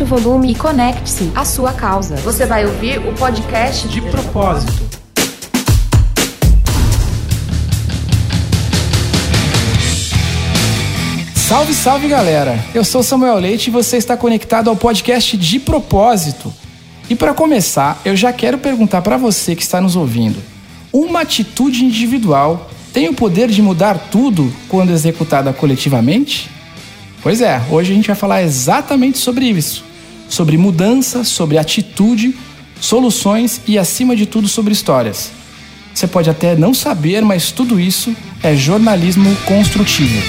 aumente o volume e conecte-se à sua causa. Você vai ouvir o podcast De propósito. Salve, salve galera! Eu sou Samuel Leite e você está conectado ao podcast De Propósito. E para começar, eu já quero perguntar para você que está nos ouvindo: uma atitude individual tem o poder de mudar tudo quando executada coletivamente? Pois é, hoje a gente vai falar exatamente sobre isso. Sobre mudança, sobre atitude, soluções e, acima de tudo, sobre histórias. Você pode até não saber, mas tudo isso é jornalismo construtivo.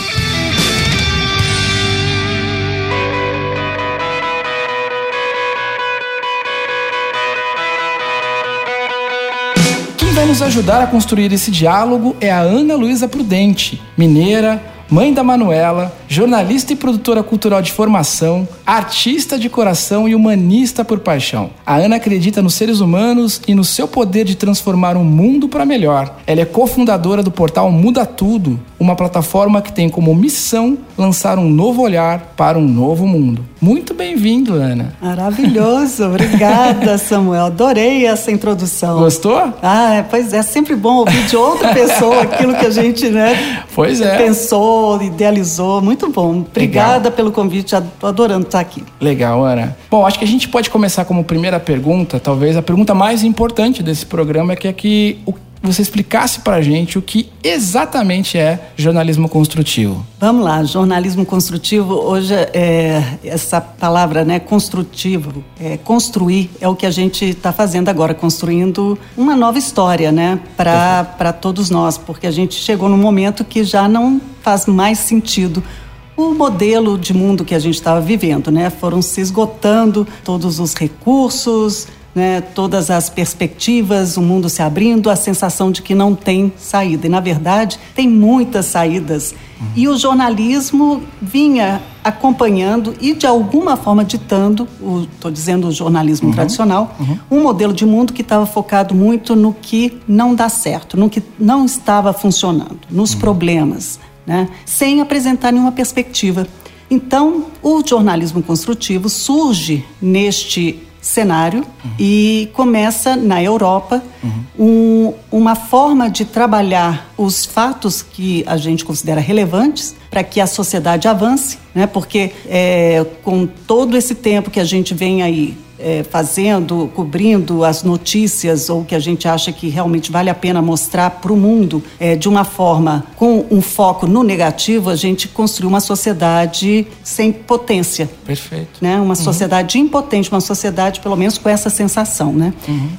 Quem vai nos ajudar a construir esse diálogo é a Ana Luísa Prudente, mineira, mãe da Manuela, jornalista e produtora cultural de formação, artista de coração e humanista por paixão. A Ana acredita nos seres humanos e no seu poder de transformar o mundo para melhor. Ela é cofundadora do portal Muda Tudo, uma plataforma que tem como missão lançar um novo olhar para um novo mundo. Muito bem-vindo, Ana. Maravilhoso, obrigada, Samuel. Adorei essa introdução. Gostou? Ah, pois é, sempre bom ouvir de outra pessoa aquilo que a gente, né, Pois é. pensou, idealizou. Muito bom. Obrigada pelo convite, adorando estar aqui. Legal, Ana. Bom, acho que a gente pode começar como primeira pergunta, talvez a pergunta mais importante desse programa, que é que o- você explicasse pra gente o que exatamente é jornalismo construtivo. Vamos lá, jornalismo construtivo. Hoje, é, essa palavra, né, construtivo, é, construir, é o que a gente está fazendo agora, construindo uma nova história, né, para todos nós, porque a gente chegou num momento que já não faz mais sentido o modelo de mundo que a gente estava vivendo, né? Foram se esgotando todos os recursos, né? Todas as perspectivas, o mundo se abrindo, a sensação de que não tem saída. E na verdade tem muitas saídas. E o jornalismo vinha acompanhando e de alguma forma ditando, estou dizendo o jornalismo tradicional, um modelo de mundo que estava focado muito no que não dá certo, no que não estava funcionando, nos problemas né, sem apresentar nenhuma perspectiva. Então, o jornalismo construtivo surge neste cenário e começa na Europa um- uma forma de trabalhar os fatos que a gente considera relevantes para que a sociedade avance, né? Porque é, com todo esse tempo que a gente vem aí é, fazendo, cobrindo as notícias ou que a gente acha que realmente vale a pena mostrar para o mundo é, de uma forma com um foco no negativo, a gente construiu uma sociedade sem potência. Perfeito. Né? Uma sociedade impotente, uma sociedade pelo menos com essa sensação, né?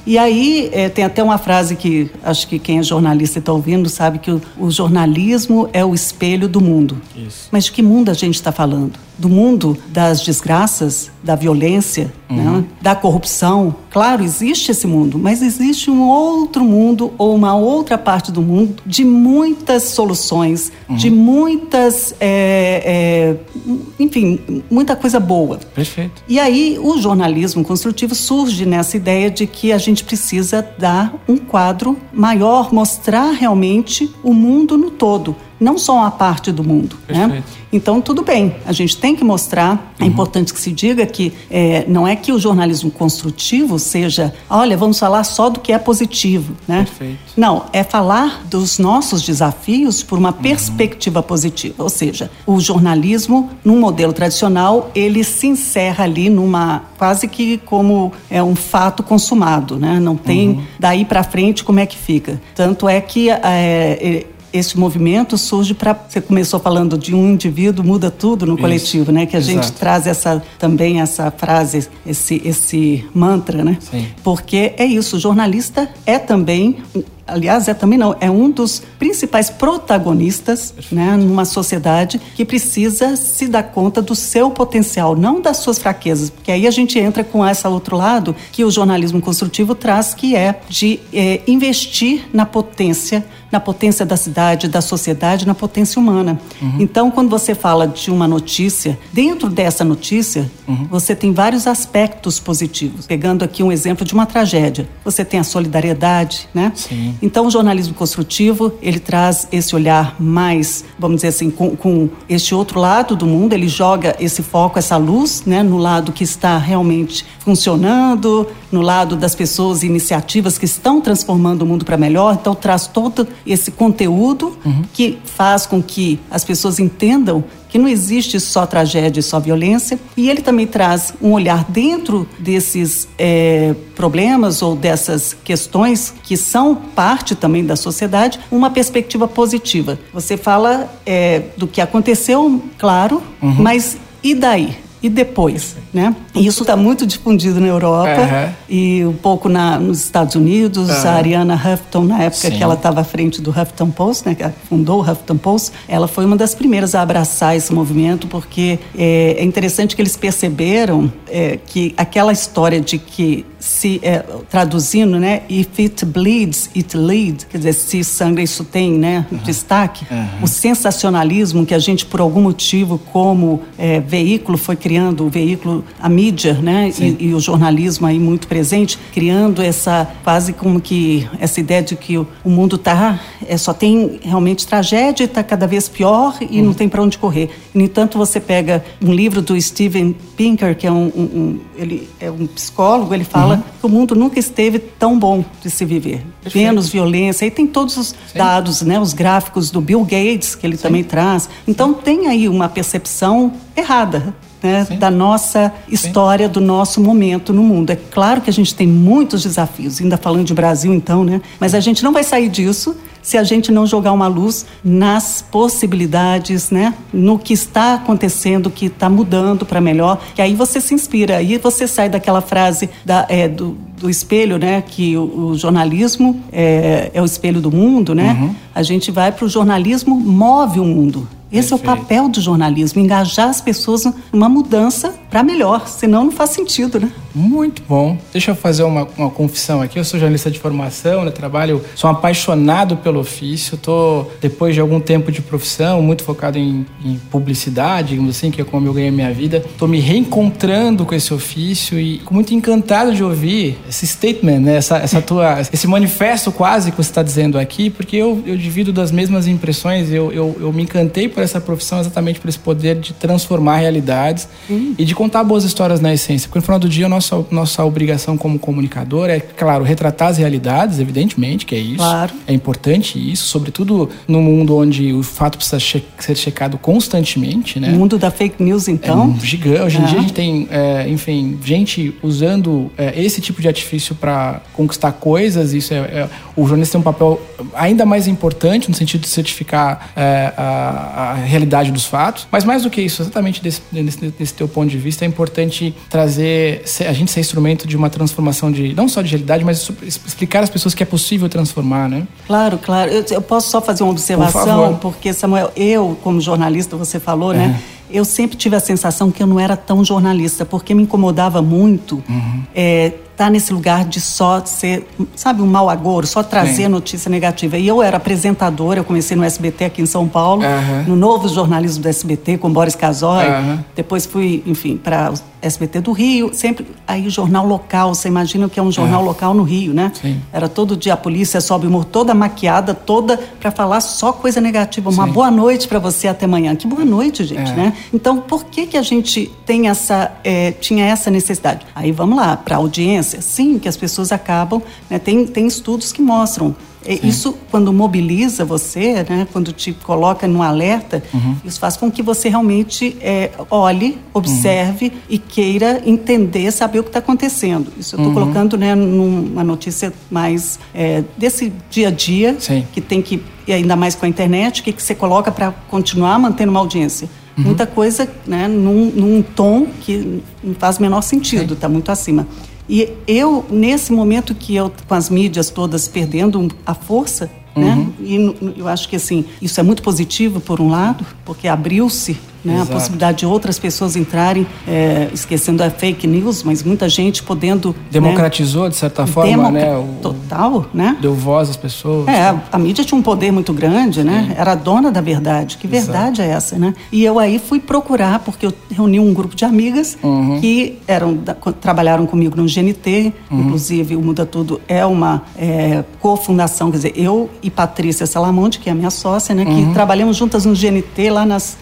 E aí é, tem até uma frase que acho que quem é jornalista e está ouvindo sabe que o, o jornalismo é o espelho do mundo. Isso. Mas de que mundo a gente está falando? Do mundo das desgraças, da violência, né? da corrupção. Claro, existe esse mundo, mas existe um outro mundo ou uma outra parte do mundo de muitas soluções, de muitas, é, é, enfim, muita coisa boa. Perfeito. E aí o jornalismo construtivo surge nessa ideia de que a gente precisa dar um quadro maior, mostrar realmente o mundo no todo, não só uma parte do mundo. Né? Então tudo bem, a gente tem que mostrar. É importante que se diga que é, não é que o jornalismo construtivo seja, olha, vamos falar só do que é positivo, né? Perfeito. Não, é falar dos nossos desafios por uma perspectiva positiva. Ou seja, o jornalismo, num modelo tradicional, ele se encerra ali numa quase que como é um fato consumado, né? Não tem daí para frente como é que fica. Tanto é que é, esse movimento surge para você começou falando de um indivíduo muda tudo no Isso, coletivo, né? Que a gente exato. traz essa também essa frase, esse esse mantra, né? Sim. Porque é isso, o jornalista é também, aliás, é também não, é um dos principais protagonistas, né, numa sociedade que precisa se dar conta do seu potencial, não das suas fraquezas, porque aí a gente entra com esse outro lado que o jornalismo construtivo traz, que é de eh, investir na potência, na potência da cidade, da sociedade, na potência humana. Então, quando você fala de uma notícia, dentro dessa notícia, você tem vários aspectos positivos. Pegando aqui um exemplo de uma tragédia, você tem a solidariedade, né? Sim. Sim. Então, o jornalismo construtivo, ele traz esse olhar mais, vamos dizer assim, com, com este outro lado do mundo, ele joga esse foco, essa luz, né, no lado que está realmente funcionando, no lado das pessoas e iniciativas que estão transformando o mundo para melhor. Então, traz todo esse conteúdo uhum. que faz com que as pessoas entendam que não existe só tragédia e só violência. E ele também traz um olhar dentro desses é, problemas ou dessas questões que são parte também da sociedade, uma perspectiva positiva. Você fala é, do que aconteceu, claro, uhum. mas e daí? E depois, né? E isso está muito difundido na Europa uhum. e um pouco na, nos Estados Unidos. Uhum. A Ariana Huffington, na época Sim. que ela estava à frente do Huffington Post, né, que fundou o Huffington Post, ela foi uma das primeiras a abraçar esse movimento porque é, é interessante que eles perceberam é, que aquela história de que se é, traduzindo, né, if it bleeds, it leads, quer dizer, se sangra isso tem, né, uhum. destaque. O sensacionalismo que a gente por algum motivo como é, veículo foi criando o veículo, a mídia, né, e, e, o jornalismo aí muito presente, criando essa quase como que essa ideia de que o, mundo tá é, só tem realmente tragédia, está cada vez pior e não tem para onde correr. no entanto, você pega um livro do Steven Pinker, que é um, um, um ele é um psicólogo, ele fala uhum. que o mundo nunca esteve tão bom de se viver, Perfeito. menos violência. Aí tem todos os Sim. dados, né, os gráficos do Bill Gates que ele Sim. também traz. Então tem aí uma percepção errada né, da nossa história, Sim. do nosso momento no mundo. É claro que a gente tem muitos desafios, ainda falando de Brasil então, né? Mas a gente não vai sair disso se a gente não jogar uma luz nas possibilidades, né? No que está acontecendo, que está mudando para melhor. E aí você se inspira, aí você sai daquela frase da, é, do, do espelho, né? Que o, o jornalismo é, é, o espelho do mundo, né? Uhum. A gente vai para o jornalismo move o mundo. Esse Perfeito. é o papel do jornalismo, engajar as pessoas numa mudança para melhor, senão não faz sentido, né? Muito bom. Deixa eu fazer uma, uma confissão aqui. Eu sou jornalista de formação, né? trabalho, sou um apaixonado pelo ofício. Tô depois de algum tempo de profissão, muito focado em, em publicidade, digamos assim, que é como eu ganhei minha vida. Tô me reencontrando com esse ofício e muito encantado de ouvir esse statement, né? Essa, essa tua, esse manifesto quase que você está dizendo aqui, porque eu, eu divido das mesmas impressões. Eu, eu, eu me encantei por essa profissão exatamente por esse poder de transformar realidades uhum. e de contar boas histórias na essência. Porque no final do dia, nossa, nossa obrigação como comunicador é, claro, retratar as realidades, evidentemente, que é isso. Claro. É importante isso, sobretudo no mundo onde o fato precisa che ser checado constantemente, né? O mundo da fake news, então? É gigante. Hoje em dia a gente tem, é, enfim, gente usando é, esse tipo de artifício para conquistar coisas. Isso é, é, o jornalista tem um papel ainda mais importante no sentido de certificar é, a, a, realidade dos fatos. Mas mais do que isso, exatamente desse, desse, desse teu ponto de vista, é importante trazer a gente ser instrumento de uma transformação de não só de realidade, mas explicar às pessoas que é possível transformar, né? Claro, claro. Eu, eu posso só fazer uma observação, Por porque Samuel, eu como jornalista, você falou, né? é. né? Eu sempre tive a sensação que eu não era tão jornalista, porque me incomodava muito uhum. é, tá nesse lugar de só ser, sabe, um mau agouro, só trazer Sim. notícia negativa. E eu era apresentadora, eu comecei no SBT aqui em São Paulo, uhum. no novo jornalismo do SBT com Boris Casoy. Uhum. Depois fui, enfim, para SBT do Rio, sempre aí jornal local, você imagina o que é um jornal é. local no Rio, né? Sim. Era todo dia a polícia sobe morro, toda maquiada, toda para falar só coisa negativa. Uma Sim. boa noite para você até amanhã. Que boa noite, gente, é. né? Então, por que que a gente tem essa é, tinha essa necessidade? Aí vamos lá, para audiência, sim, que as pessoas acabam, né, tem tem estudos que mostram Sim. Isso, quando mobiliza você, né, quando te coloca no alerta, uhum. isso faz com que você realmente é, olhe, observe uhum. e queira entender, saber o que está acontecendo. Isso eu estou uhum. colocando né, numa notícia mais é, desse dia a dia, Sim. que tem que, e ainda mais com a internet, o que, que você coloca para continuar mantendo uma audiência. Uhum. Muita coisa né, num, num tom que não faz o menor sentido, está muito acima. E eu, nesse momento que eu, com as mídias todas perdendo a força, né? uhum. né? E eu acho que, assim, isso é muito positivo, por um lado, porque abriu-se né? A possibilidade de outras pessoas entrarem, é, esquecendo a fake news, mas muita gente podendo... Né? Democratizou, né? de certa forma, Democ... né? O... Total, né? Deu voz às pessoas. É, a, a mídia tinha um poder muito grande, né? Sim. Era dona da verdade. Que verdade Exato. é essa, né? E eu aí fui procurar, porque eu reuni um grupo de amigas uhum. que eram trabalharam comigo no GNT, uhum. inclusive o Muda Tudo é uma é, cofundação, quer dizer, eu e Patrícia Salamonte, que é a minha sócia, né? Que uhum. trabalhamos juntas no GNT, lá nas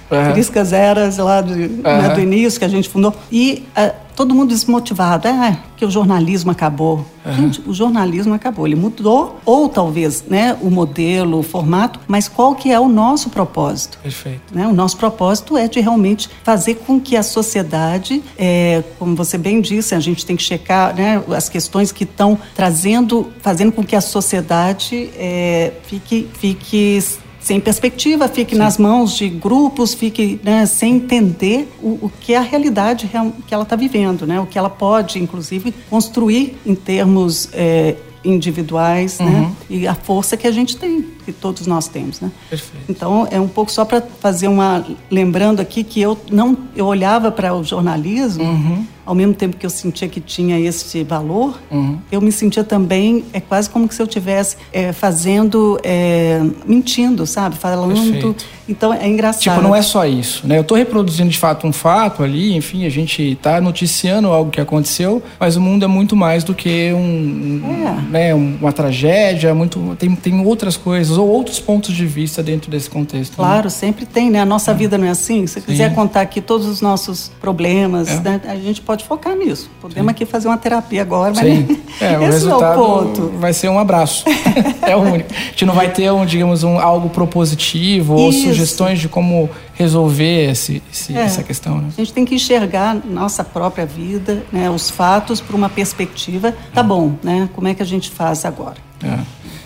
uhum. eras lá de, né, do início que a gente fundou. E uh, todo mundo desmotivado. É, que o jornalismo acabou. Uhum. Gente, o jornalismo acabou. Ele mudou, ou talvez, né, o modelo, o formato, mas qual que é o nosso propósito? Perfeito. Né? O nosso propósito é de realmente fazer com que a sociedade, é, como você bem disse, a gente tem que checar né, as questões que estão trazendo, fazendo com que a sociedade é, fique, fique sem perspectiva, fique Sim. nas mãos de grupos, fique né, sem entender o, o, que é a realidade que ela está vivendo, né? o que ela pode, inclusive, construir em termos é, individuais, né? uhum. né? E a força que a gente tem, que todos nós temos, né? Perfeito. Então é um pouco só para fazer uma lembrando aqui que eu não eu olhava para o jornalismo uhum. ao mesmo tempo que eu sentia que tinha esse valor, uhum. eu me sentia também é quase como se eu tivesse é, fazendo é, mentindo, sabe? Falando. Perfeito. Então é engraçado. Tipo, não é só isso, né? Eu estou reproduzindo de fato um fato ali, enfim, a gente está noticiando algo que aconteceu, mas o mundo é muito mais do que um, é. né, uma tragédia, muito tem, tem outras coisas ou outros pontos de vista dentro desse contexto. Né? Claro, né? sempre tem, né? A nossa é. vida não é assim. Se você quiser contar aqui todos os nossos problemas, é. né? a gente pode focar nisso. Podemos Sim. aqui fazer uma terapia agora, mas Sim. É, o esse resultado é o ponto. vai ser um abraço. é o único. A gente não vai ter um, digamos, um algo propositivo ou Isso sugestões de como resolver esse, esse, é, essa questão. Né? A gente tem que enxergar nossa própria vida, né, os fatos, por uma perspectiva. Tá bom, né? Como é que a gente faz agora? É.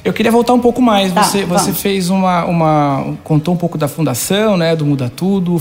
Eu queria voltar um pouco mais. Tá, você, você fez uma, uma. contou um pouco da fundação, né? Do Muda Tudo,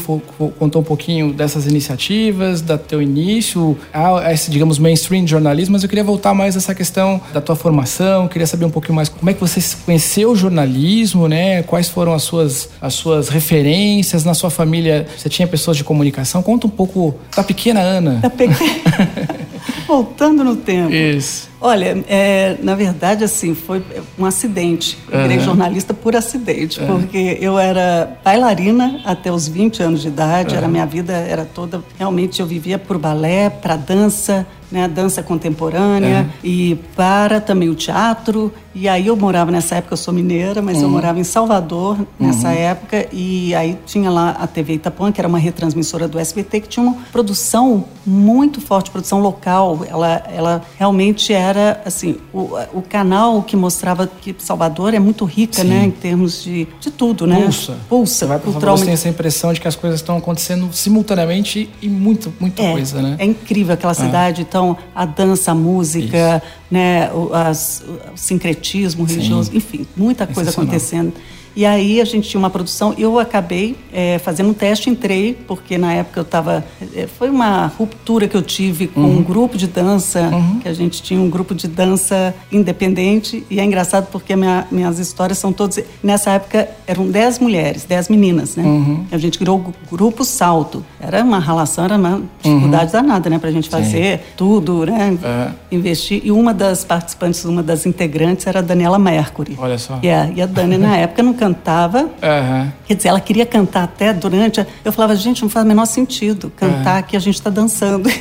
contou um pouquinho dessas iniciativas, da teu início, a, esse, digamos, mainstream de jornalismo, mas eu queria voltar mais essa questão da tua formação, queria saber um pouquinho mais como é que você conheceu o jornalismo, né? Quais foram as suas, as suas referências na sua família? Você tinha pessoas de comunicação? Conta um pouco da pequena Ana. Da pequena. Voltando no tempo. Isso. Olha, é, na verdade, assim, foi um acidente. Eu virei uhum. jornalista por acidente, uhum. porque eu era bailarina até os 20 anos de idade, uhum. era minha vida era toda, realmente eu vivia por balé, para dança, né, dança contemporânea e para também o teatro. E aí eu morava nessa época, eu sou mineira, mas uhum. eu morava em Salvador nessa uhum. época e aí tinha lá a TV Itapuã, que era uma retransmissora do SBT, que tinha uma produção muito forte, produção local. Ela, ela realmente era, assim, o, o canal que mostrava que Salvador é muito rica, Sim. né, em termos de, de tudo, né? Pulsa. Pulsa. Você vai culturalmente. Você tem essa impressão de que as coisas estão acontecendo simultaneamente e muito, muita é, coisa, né? É incrível aquela é. cidade, então então, a dança, a música, né, o, as, o sincretismo religioso, Sim. enfim, muita coisa acontecendo. E aí a gente tinha uma produção, eu acabei é, fazendo um teste, entrei, porque na época eu estava. É, foi uma ruptura que eu tive com uhum. um grupo de dança, uhum. que a gente tinha um grupo de dança independente, e é engraçado porque minha, minhas histórias são todas. Nessa época eram dez mulheres, dez meninas, né? Uhum. A gente criou o grupo Salto. Era uma relação, era uma dificuldade uhum. danada, né? Pra gente fazer Sim. tudo, né? É. Investir. E uma das participantes, uma das integrantes era a Daniela Mercury. Olha só. Yeah, e a Dani, na época, não cantava. Uhum. Quer dizer, ela queria cantar até durante. Eu falava, gente, não faz o menor sentido cantar uhum. que a gente está dançando.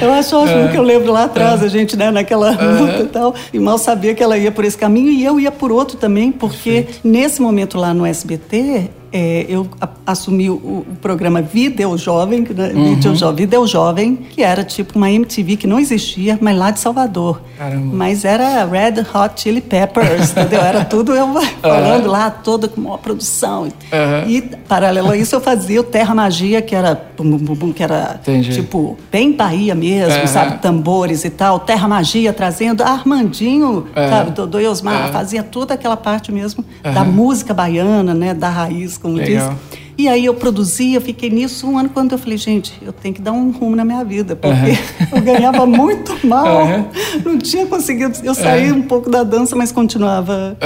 Eu acho ótimo é, que eu lembro lá atrás, é, a gente, né, naquela luta e tal, e mal sabia que ela ia por esse caminho e eu ia por outro também, porque Perfeito. nesse momento lá no SBT, é, eu assumi o, o, programa Video Jovem, né? uhum. Video, Jovem, Video Jovem, que era tipo uma MTV que não existia, mas lá de Salvador. Caramba. Mas era Red Hot Chili Peppers, entendeu? Era tudo eu falando uhum. lá, toda com maior produção. Uhum. E, paralelo a isso, eu fazia o Terra Magia, que era, bum, bum, bum, que era tipo, bem Bahia mesmo, sabe? Tambores e tal. Terra Magia trazendo Armandinho, sabe? Do Osmar, fazia toda aquela parte mesmo da música baiana, né? Da raiz como Legal. E aí eu produzia, fiquei nisso um ano quando eu falei, gente, eu tenho que dar um rumo na minha vida, porque uhum. eu ganhava muito mal, uhum. não tinha conseguido. Eu saí uhum. um pouco da dança, mas continuava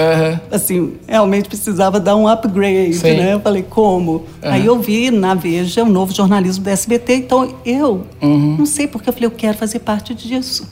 assim, realmente precisava dar um upgrade, Sim. né? Eu falei, como? Aí eu vi na Veja o um novo jornalismo da SBT, então eu uhum. não sei porque eu falei, eu quero fazer parte disso.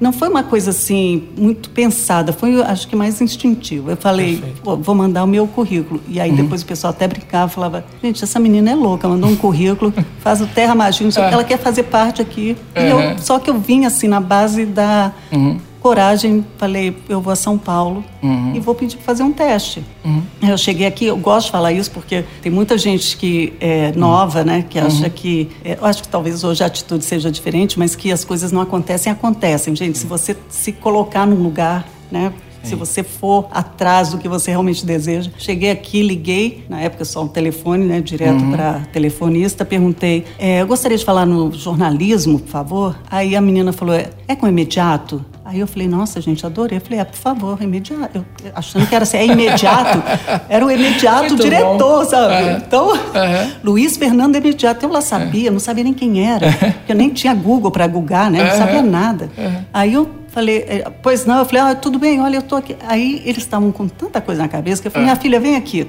Não foi uma coisa assim muito pensada, foi acho que mais instintivo. Eu falei, vou mandar o meu currículo. E aí uhum. depois o pessoal até brincava, falava, gente, essa menina é louca, mandou um currículo, faz o Terra Magia, é. ela quer fazer parte aqui. Uhum. Eu, só que eu vim assim na base da uhum. coragem, falei, eu vou a São Paulo uhum. e vou pedir para fazer um teste. Uhum. Eu cheguei aqui, eu gosto de falar isso porque tem muita gente que é nova, né, que acha uhum. que, é, eu acho que talvez hoje a atitude seja diferente, mas que as coisas não acontecem, acontecem. Gente, se você se colocar num lugar, né, se você for atrás do que você realmente deseja. Cheguei aqui, liguei, na época só um telefone, né, direto uhum. para telefonista, perguntei, é, eu gostaria de falar no jornalismo, por favor. Aí a menina falou, é, é com imediato? Aí eu falei, nossa, gente, adorei. Eu falei, é, por favor, imediato. Eu, achando que era assim, é imediato. Era o imediato Muito diretor, bom. sabe? Uhum. Então, uhum. Luiz Fernando imediato. Eu lá sabia, não sabia nem quem era. Porque eu nem tinha Google para googar, né? Não sabia nada. Aí eu Falei, é, pois não, eu falei, ah, tudo bem, olha, eu tô aqui. Aí eles estavam com tanta coisa na cabeça que eu falei, minha filha, vem aqui,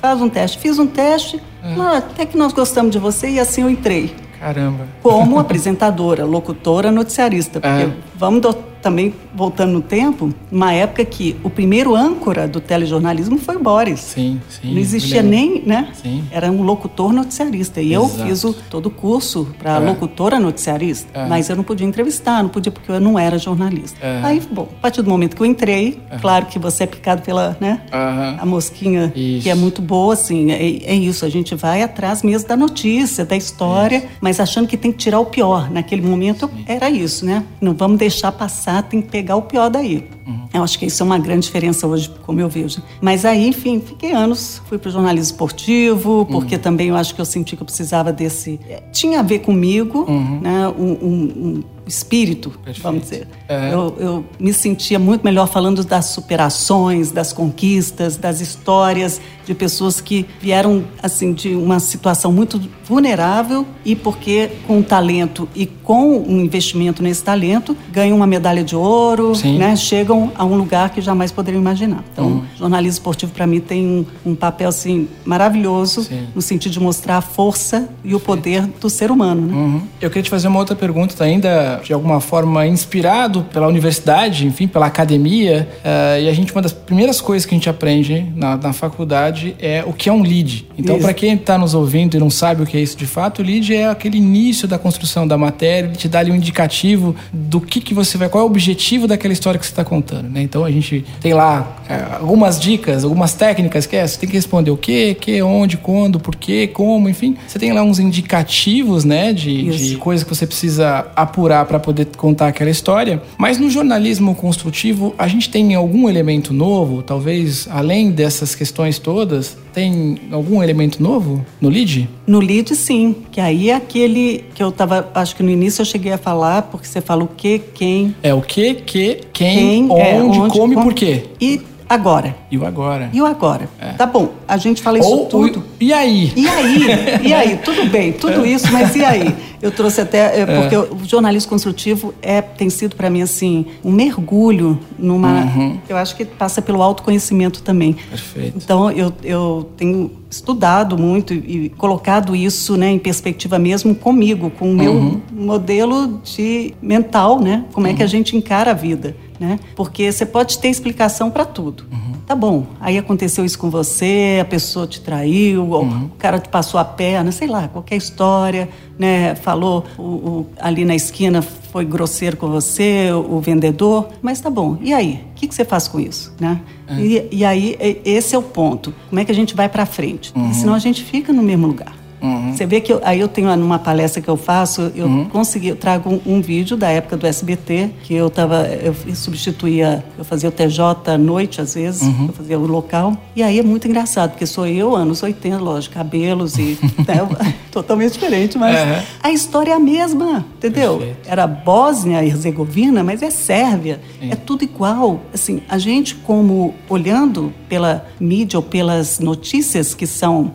faz um teste. Fiz um teste, uhum. ah, até que nós gostamos de você e assim eu entrei. Caramba. Como apresentadora, locutora, noticiarista. Porque vamos também voltando no tempo, uma época que o primeiro âncora do telejornalismo foi o Boris. Sim, sim. Não existia nem, né? Sim. Era um locutor noticiarista. E Exato. eu fiz o, todo o curso para é. locutora noticiarista, é. mas eu não podia entrevistar, não podia porque eu não era jornalista. É. Aí, bom, a partir do momento que eu entrei, é. claro que você é picado pela, né? A mosquinha, isso. que é muito boa, assim, é, é, isso. A gente vai atrás mesmo da notícia, da história, isso. mas achando que tem que tirar o pior. Naquele momento Sim. era isso, né? Não vamos deixar passar tem que pegar o pior daí. Uhum. Eu acho que isso é uma grande diferença hoje, como eu vejo. Mas aí, enfim, fiquei anos, fui para o jornalismo esportivo, porque uhum. também eu acho que eu senti que eu precisava desse. Eh, tinha a ver comigo, uhum. né? um, um, um espírito, Perfeito. vamos dizer. É. Eu, eu, me sentia muito melhor falando das superações, das conquistas, das histórias de pessoas que vieram assim de uma situação muito vulnerável e porque com talento e com um investimento nesse talento ganham uma medalha de ouro, né? Chegam a um lugar que jamais poderiam imaginar. Então, uhum. jornalismo esportivo para mim tem um, um, papel assim maravilhoso Sim. no sentido de mostrar a força e o poder do ser humano. Né? Uhum. Eu queria te fazer uma outra pergunta ainda de alguma forma inspirado pela universidade, enfim, pela academia. Uh, e a gente, uma das primeiras coisas que a gente aprende na, na faculdade é o que é um lead. Então, para quem está nos ouvindo e não sabe o que é isso de fato, o lead é aquele início da construção da matéria, ele te dá ali um indicativo do que, que você vai, qual é o objetivo daquela história que você está contando. Né? Então, a gente tem lá uh, algumas dicas, algumas técnicas que é, você tem que responder o que, que, onde, quando, por quê, como, enfim. Você tem lá uns indicativos, né, de, de coisas que você precisa apurar para poder contar aquela história. Mas no jornalismo construtivo, a gente tem algum elemento novo, talvez além dessas questões todas, tem algum elemento novo no lead? No lead, sim. Que aí é aquele que eu tava. Acho que no início eu cheguei a falar, porque você fala o que, quem. É o que, que, quem, quem onde, é, onde, como e por quê. E agora. E o agora. E o agora. É. Tá bom, a gente fala isso Ou, tudo. O, e aí? E aí? E aí? Tudo bem, tudo isso, mas e aí? Eu trouxe até, é, porque é. o jornalismo construtivo é, tem sido para mim assim, um mergulho numa. Uhum. Eu acho que passa pelo autoconhecimento também. Perfeito. Então eu, eu tenho estudado muito e, colocado isso né, em perspectiva mesmo comigo, com o meu uhum. modelo de mental, né? Como é que a uhum. gente encara a vida né? Porque você pode ter explicação para tudo. Uhum. Tá bom, aí aconteceu isso com você, a pessoa te traiu, uhum. o cara te passou a perna, sei lá, qualquer história, né? Falou o, o, ali na esquina foi grosseiro com você, o, o vendedor, mas tá bom. E aí, o que, que você faz com isso, né? E, e, aí esse é o ponto. Como é que a gente vai para frente? Uhum. Senão a gente fica no mesmo lugar. Uhum. Você vê que eu, aí eu tenho numa palestra que eu faço, eu uhum. consegui, eu trago um, um, vídeo da época do SBT, que eu tava, eu substituía, eu fazia o TJ à noite às vezes, uhum. eu fazia o local. E aí é muito engraçado, porque sou eu, anos 80, lógico, cabelos e né, totalmente diferente, mas a história é a mesma, entendeu? Perfeito. Era Bósnia e Herzegovina, mas é Sérvia, Sim. é tudo igual. Assim, a gente como olhando pela mídia ou pelas notícias que são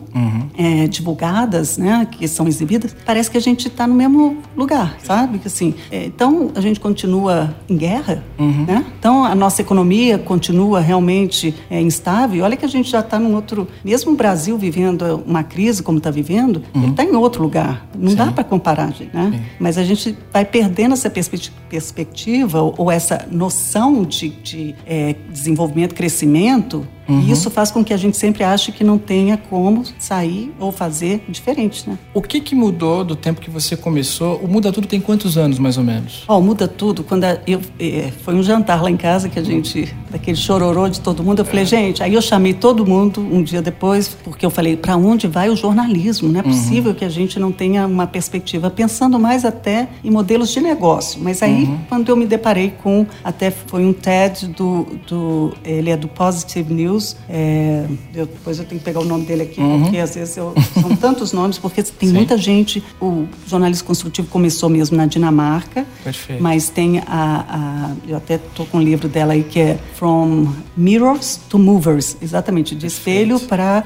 é, divulgadas, né, que são exibidas, parece que a gente está no mesmo lugar, sabe? Assim, é, então a gente continua em guerra, uhum. né? Então a nossa economia continua realmente é, instável. Olha que a gente já está num outro, mesmo o Brasil vivendo uma crise como está vivendo, uhum. ele está em outro lugar. Não Sim. dá para comparar, né? Sim. Mas a gente vai perdendo essa perspectiva ou, ou essa noção de, de é, desenvolvimento, crescimento Uhum. E isso faz com que a gente sempre ache que não tenha como sair ou fazer diferente, né? O que, que mudou do tempo que você começou? O Muda Tudo tem quantos anos, mais ou menos? Ó, oh, Muda Tudo, quando eu, é, foi um jantar lá em casa que a gente, daquele chororô de todo mundo, eu falei, gente, aí eu chamei todo mundo um dia depois, porque eu falei, para onde vai o jornalismo? Não é uhum. possível uhum. que a gente não tenha uma perspectiva, pensando mais até em modelos de negócio. Mas aí, uhum. quando eu me deparei com, até foi um TED do, do ele é do Positive News, News. É, eu, depois eu tenho que pegar o nome dele aqui, uhum. porque às vezes eu, são tantos nomes, porque tem Sim. muita gente. O jornalismo construtivo começou mesmo na Dinamarca, Perfeito. mas tem a, a eu até estou com um livro dela aí que é From Mirrors to Movers, exatamente, de Perfeito. espelho para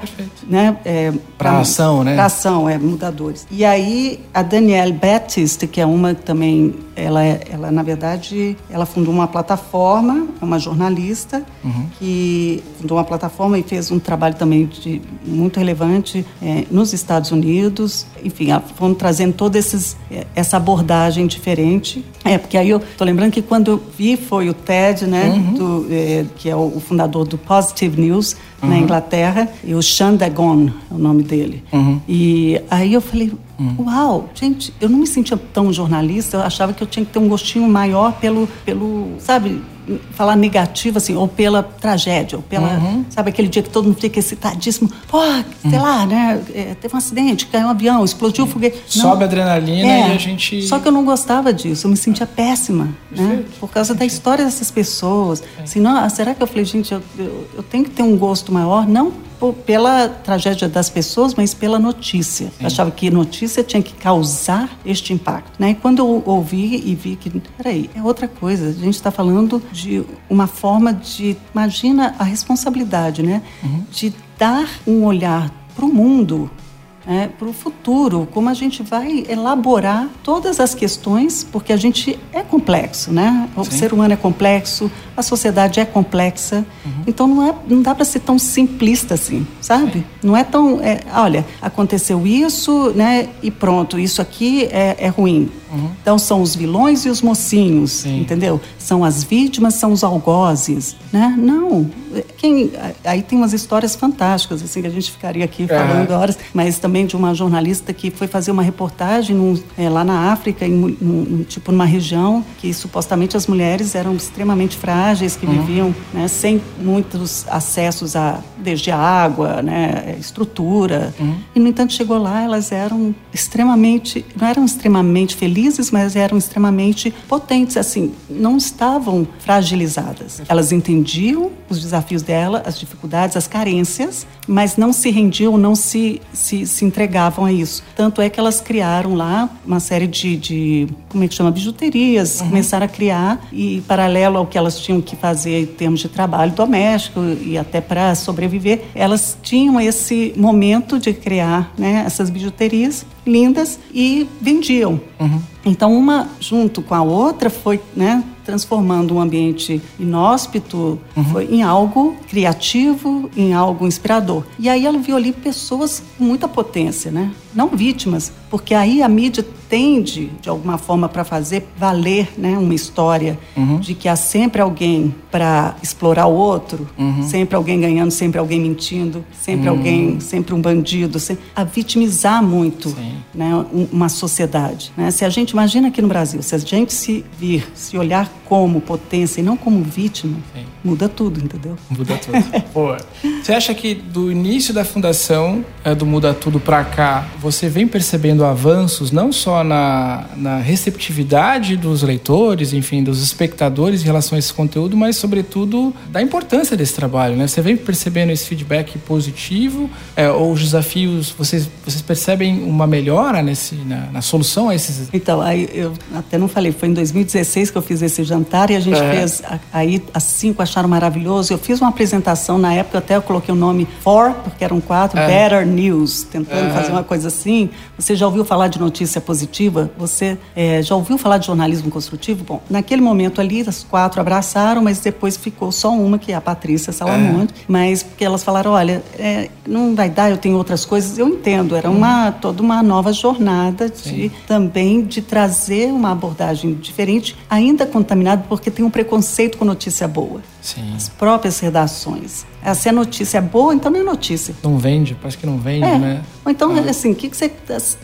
né, é, para ação, né? Para ação, é mudadores. E aí a Danielle Baptiste, que é uma também ela, é, ela na verdade, ela fundou uma plataforma, é uma jornalista uhum. que fundou uma plataforma e fez um trabalho também de, muito relevante é, nos Estados Unidos. Enfim, foram trazendo toda esses, é, essa abordagem diferente. É, porque aí eu tô lembrando que quando eu vi foi o Ted, né, uhum. do, é, que é o, o, fundador do Positive News uhum. na Inglaterra, e o Sean Dagon é o nome dele. Uhum. E aí eu falei, Hum. Uau, gente, eu não me sentia tão jornalista, eu achava que eu tinha que ter um gostinho maior pelo, pelo sabe, falar negativo, assim, ou pela tragédia, ou pela, uhum. sabe, aquele dia que todo mundo fica excitadíssimo, pô, sei uhum. lá, né, é, teve um acidente, caiu um avião, explodiu o foguete. Sobe a adrenalina é, e a gente... Só que eu não gostava disso, eu me sentia péssima, né, por causa da história dessas pessoas. Assim, não, será que eu falei, gente, eu, eu, eu tenho que ter um gosto maior? Não pela tragédia das pessoas, mas pela notícia. Eu achava que notícia tinha que causar este impacto. Né? E quando eu ouvi e vi que, peraí, é outra coisa. A gente está falando de uma forma de, imagina a responsabilidade, né? Uhum. De dar um olhar para o mundo é, para o futuro, como a gente vai elaborar todas as questões, porque a gente é complexo, né? O Sim. ser humano é complexo, a sociedade é complexa, uhum. então não, é, não dá para ser tão simplista assim, sabe? Não é tão, é, olha, aconteceu isso, né? E pronto, isso aqui é, é ruim. Uhum. Então são os vilões e os mocinhos, Sim. entendeu? São as vítimas, são os algozes, né? Não, quem, aí tem umas histórias fantásticas, assim, que a gente ficaria aqui falando horas, mas também de uma jornalista que foi fazer uma reportagem num, é, lá na África, em, num, tipo numa região que supostamente as mulheres eram extremamente frágeis, que uhum. viviam né, sem muitos acessos a desde a água, né, estrutura. Uhum. E no entanto chegou lá, elas eram extremamente, não eram extremamente felizes, mas eram extremamente potentes, assim, não estavam fragilizadas. Elas entendiam os desafios dela, as dificuldades, as carências, mas não se rendiam, não se, se, se entregavam a isso. Tanto é que elas criaram lá uma série de, de como é que chama, bijuterias, uhum. começaram a criar e paralelo ao que elas tinham que fazer em termos de trabalho doméstico e até para sobreviver, elas tinham esse momento de criar né, essas bijuterias lindas e vendiam. Uhum. Então, uma junto com a outra foi né, transformando um ambiente inóspito uhum. em algo criativo, em algo inspirador. E aí ela viu ali pessoas com muita potência, né? Não vítimas, porque aí a mídia tende, de alguma forma, para fazer valer né, uma história uhum. de que há sempre alguém para explorar o outro, uhum. sempre alguém ganhando, sempre alguém mentindo, sempre uhum. alguém, sempre um bandido, sempre, a vitimizar muito né, uma sociedade. Né? Se a gente imagina aqui no Brasil, se a gente se vir, se olhar como potência e não como vítima, Sim. muda tudo, entendeu? Muda tudo. Pô, Você acha que do início da fundação é, do Muda Tudo para cá, você vem percebendo avanços não só na, na receptividade dos leitores, enfim, dos espectadores em relação a esse conteúdo, mas sobretudo da importância desse trabalho, né? Você vem percebendo esse feedback positivo é, ou os desafios, vocês, vocês percebem uma melhora nesse, na, na solução a esses... Então, aí eu até não falei, foi em 2016 que eu fiz esse jantar e a gente é. fez, aí as cinco acharam maravilhoso, eu fiz uma apresentação na época, até eu coloquei o nome For, porque eram quatro, é. Better News, tentando é. fazer uma coisa assim. Você já ouviu falar de notícia positiva? Você é, já ouviu falar de jornalismo construtivo? Bom, naquele momento ali, as quatro abraçaram, mas depois ficou só uma, que é a Patrícia Salamonte, é. mas porque elas falaram, olha, é, não vai dar, eu tenho outras coisas. Eu entendo, era uma, toda uma nova jornada de, também de trazer uma abordagem diferente, ainda contaminada, porque tem um preconceito com notícia boa. Sim. As próprias redações. É, se a notícia é boa, então não é notícia. Não vende, parece que não vende, é. né? Ou então, ah. assim, o que, que você.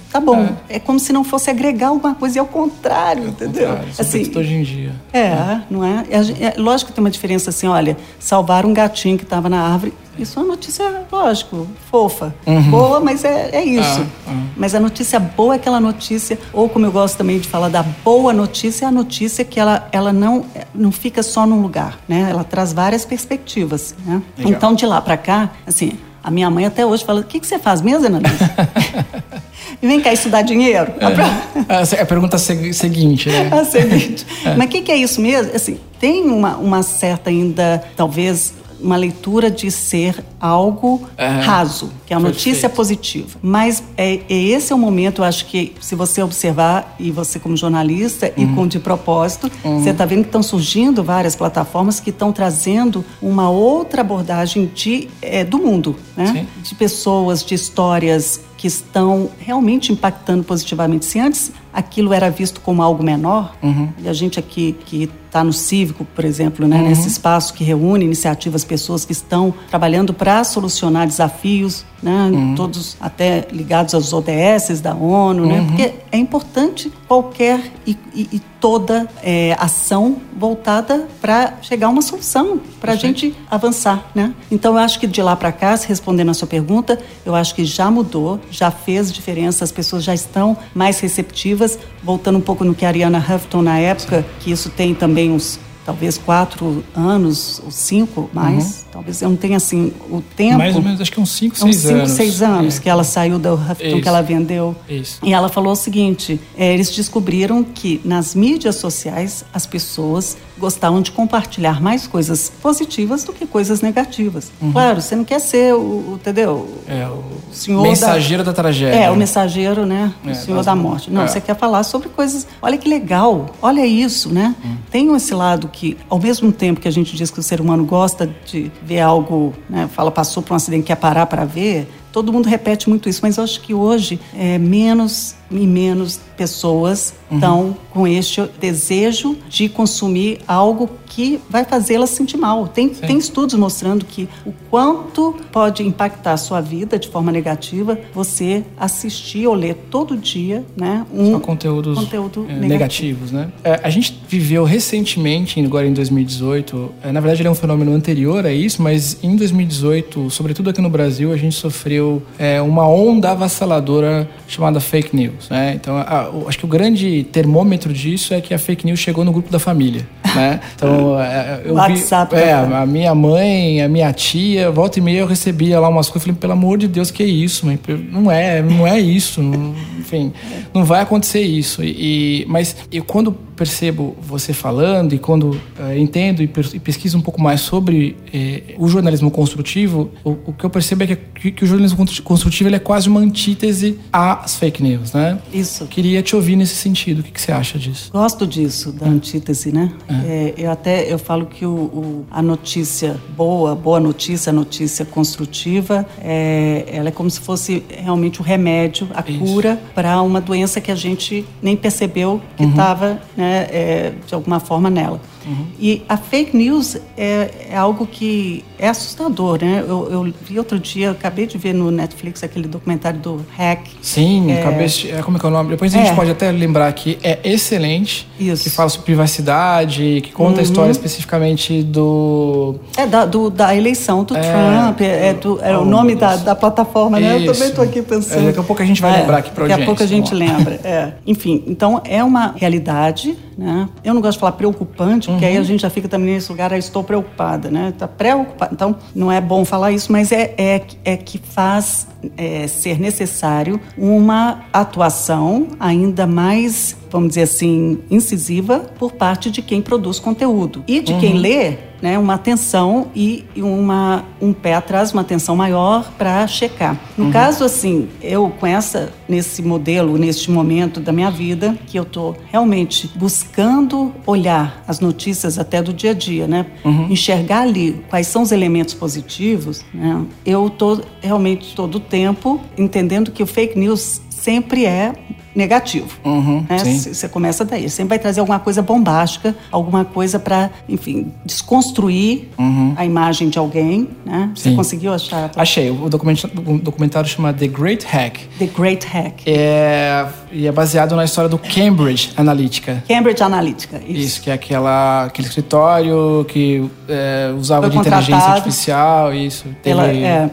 Tá bom. É. é. como se não fosse agregar alguma coisa, e ao contrário, é entendeu? Contrário, assim, hoje em dia. É, é. não é? é? lógico que tem uma diferença assim, olha, salvar um gatinho que estava na árvore isso é uma notícia, lógico, fofa. Uhum. Boa, mas é, é isso. Ah, ah. Mas a notícia boa é aquela notícia, ou como eu gosto também de falar da boa notícia, é a notícia que ela, ela não, não fica só num lugar, né? Ela traz várias perspectivas, né? Então, de lá para cá, assim, a minha mãe até hoje fala, o que, que você faz mesmo, e vem cá estudar dinheiro? É. A pergunta seguinte, né? A seguinte. É. Mas o que, que é isso mesmo? Assim, tem uma, uma certa ainda, talvez uma leitura de ser algo raso, que é a notícia positiva. Mas é, é, esse é o momento, eu acho que se você observar, e você como jornalista uhum. e com de propósito, uhum. você está vendo que estão surgindo várias plataformas que estão trazendo uma outra abordagem de, é, do mundo, né? De pessoas, de histórias que estão realmente impactando positivamente. Se antes aquilo era visto como algo menor, uhum. e a gente aqui que está no Cívico, por exemplo, né, uhum. nesse espaço que reúne iniciativas, pessoas que estão trabalhando para solucionar desafios, né, uhum. todos até ligados aos ODS da ONU, né, uhum. porque é importante qualquer e, e, e toda é, ação voltada para chegar a uma solução, para a gente avançar. Né? Então, eu acho que de lá para cá, respondendo a sua pergunta, eu acho que já mudou, já fez diferença, as pessoas já estão mais receptivas, voltando um pouco no que a Ariana Huffington na época, que isso tem também uns talvez quatro anos ou cinco mais. Uhum. Talvez eu não tenha assim o tempo. Mais ou menos, acho que uns cinco, seis uns cinco, anos. seis anos é. que ela saiu da Huffington, que ela vendeu. Isso. E ela falou o seguinte: é, eles descobriram que nas mídias sociais as pessoas gostavam de compartilhar mais coisas positivas do que coisas negativas. Uhum. Claro, você não quer ser o, entendeu? É, o senhor mensageiro da, da tragédia. É, o mensageiro, né? É, o senhor da morte. Não, é. você quer falar sobre coisas. Olha que legal, olha isso, né? Uhum. Tem esse lado que, ao mesmo tempo que a gente diz que o ser humano gosta de ver algo, né? Fala, passou por um acidente, quer parar para ver. Todo mundo repete muito isso, mas eu acho que hoje é menos e menos pessoas uhum. estão com este desejo de consumir algo que vai fazê-la sentir mal. Tem, tem estudos mostrando que o quanto pode impactar a sua vida de forma negativa você assistir ou ler todo dia né, um Só conteúdos conteúdo é, negativos. Né? É, a gente viveu recentemente, agora em 2018, é, na verdade ele é um fenômeno anterior a isso, mas em 2018, sobretudo aqui no Brasil, a gente sofreu é, uma onda avassaladora chamada fake news. Né? Então, a, acho que o grande termômetro disso é que a fake news chegou no grupo da família. Né? Então, é, eu WhatsApp, vi, é, a minha mãe, a minha tia, volta e meia eu recebia lá umas coisas, falei, pelo amor de Deus, que é isso, mãe? Não é, não é isso, não, enfim, não vai acontecer isso. E, mas eu quando percebo você falando e quando uh, entendo e, e, pesquiso um pouco mais sobre eh, o jornalismo construtivo, o, o, que eu percebo é que, que o jornalismo construtivo é quase uma antítese às fake news, né? Isso. Queria te ouvir nesse sentido. O que, que você acha disso? Gosto disso, da antítese, né? É. É, eu até eu falo que o, a notícia boa, boa notícia, a notícia construtiva, é, ela é como se fosse realmente o remédio, a Isso. cura para uma doença que a gente nem percebeu que estava uhum. né, é, de alguma forma nela. Uhum. E a fake news é, é, algo que é assustador, né? Eu, eu, vi outro dia, acabei de ver no Netflix aquele documentário do Hack. Sim, é, acabei de, é, como é que é o nome? Depois a gente é. pode até lembrar que é excelente. Isso. Que fala sobre privacidade, que conta uhum. a história especificamente do... É, da, do, da eleição do é, Trump, é, do, é oh, o nome da, da, plataforma, né? Isso. Eu também estou aqui pensando. daqui a pouco a gente vai lembrar aqui para Daqui a pouco a gente lembra, Enfim, então é uma realidade, né? Eu não gosto de falar preocupante, porque uhum. aí a gente já fica também nesse lugar, ah, estou preocupada, né? Está preocupada. Então, não é bom falar isso, mas é, é, é que faz é, ser necessário uma atuação ainda mais, vamos dizer assim, incisiva por parte de quem produz conteúdo e de uhum. quem lê né, uma atenção e uma, um pé atrás, uma atenção maior para checar. No uhum. caso, assim, eu com essa, nesse modelo, neste momento da minha vida, que eu estou realmente buscando olhar as notícias até do dia a dia, né? Uhum. Enxergar ali quais são os elementos positivos, né? Eu estou realmente todo o tempo entendendo que o fake news sempre é negativo. Uhum, né? Você começa daí. Sempre vai trazer alguma coisa bombástica, alguma coisa para, enfim, desconstruir uhum. a imagem de alguém. Né? Você conseguiu achar? Achei. O documentário, o documentário chama The Great Hack. The Great Hack. É, e é baseado na história do Cambridge Analytica. Cambridge Analytica, isso. Isso, que é aquela, aquele escritório que é, usava de inteligência artificial, isso. Teve, Pela, é,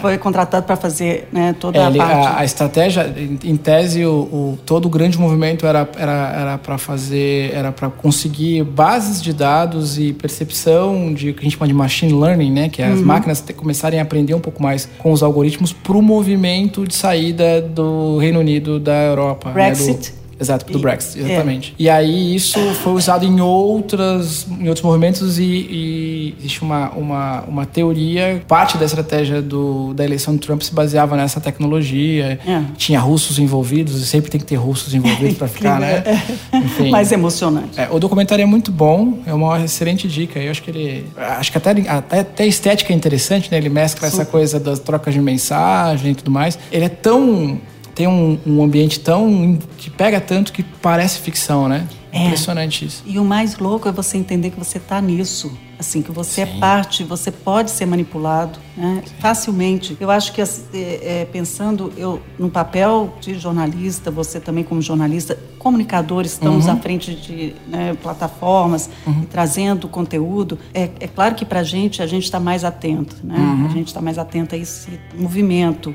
foi contratado para fazer né, toda é, a parte... A, a estratégia, em tese, o todo o grande movimento era era era para fazer era para conseguir bases de dados e percepção de o que a gente chama de machine learning, né, que é as uhum. máquinas começarem a aprender um pouco mais com os algoritmos para o movimento de saída do Reino Unido da Europa, Brexit. Né, do, Exato, do Brexit, exatamente. É. E aí isso foi usado em outras em outros movimentos e, e, existe uma, uma, uma teoria, parte da estratégia do, da eleição do Trump se baseava nessa tecnologia. É. Tinha russos envolvidos, e sempre tem que ter russos envolvidos para ficar, né? É. Enfim. Mais emocionante. É, o documentário é muito bom, é uma excelente dica. Eu acho que ele. Acho que até, até, até a estética é interessante, né? Ele mescla Super. essa coisa das trocas de mensagem e tudo mais. Ele é tão tem um, um ambiente tão. que pega tanto que parece ficção, né? É. Impressionante isso. E o mais louco é você entender que você está nisso assim que você é Sim. é parte, você pode ser manipulado né, facilmente. Eu acho que é, é, pensando eu no papel de jornalista, você também como jornalista, comunicadores estamos uhum. à frente de né, plataformas uhum. e trazendo conteúdo. É, é claro que para a gente a gente está mais atento, né? Uhum. A gente está mais atento a esse movimento.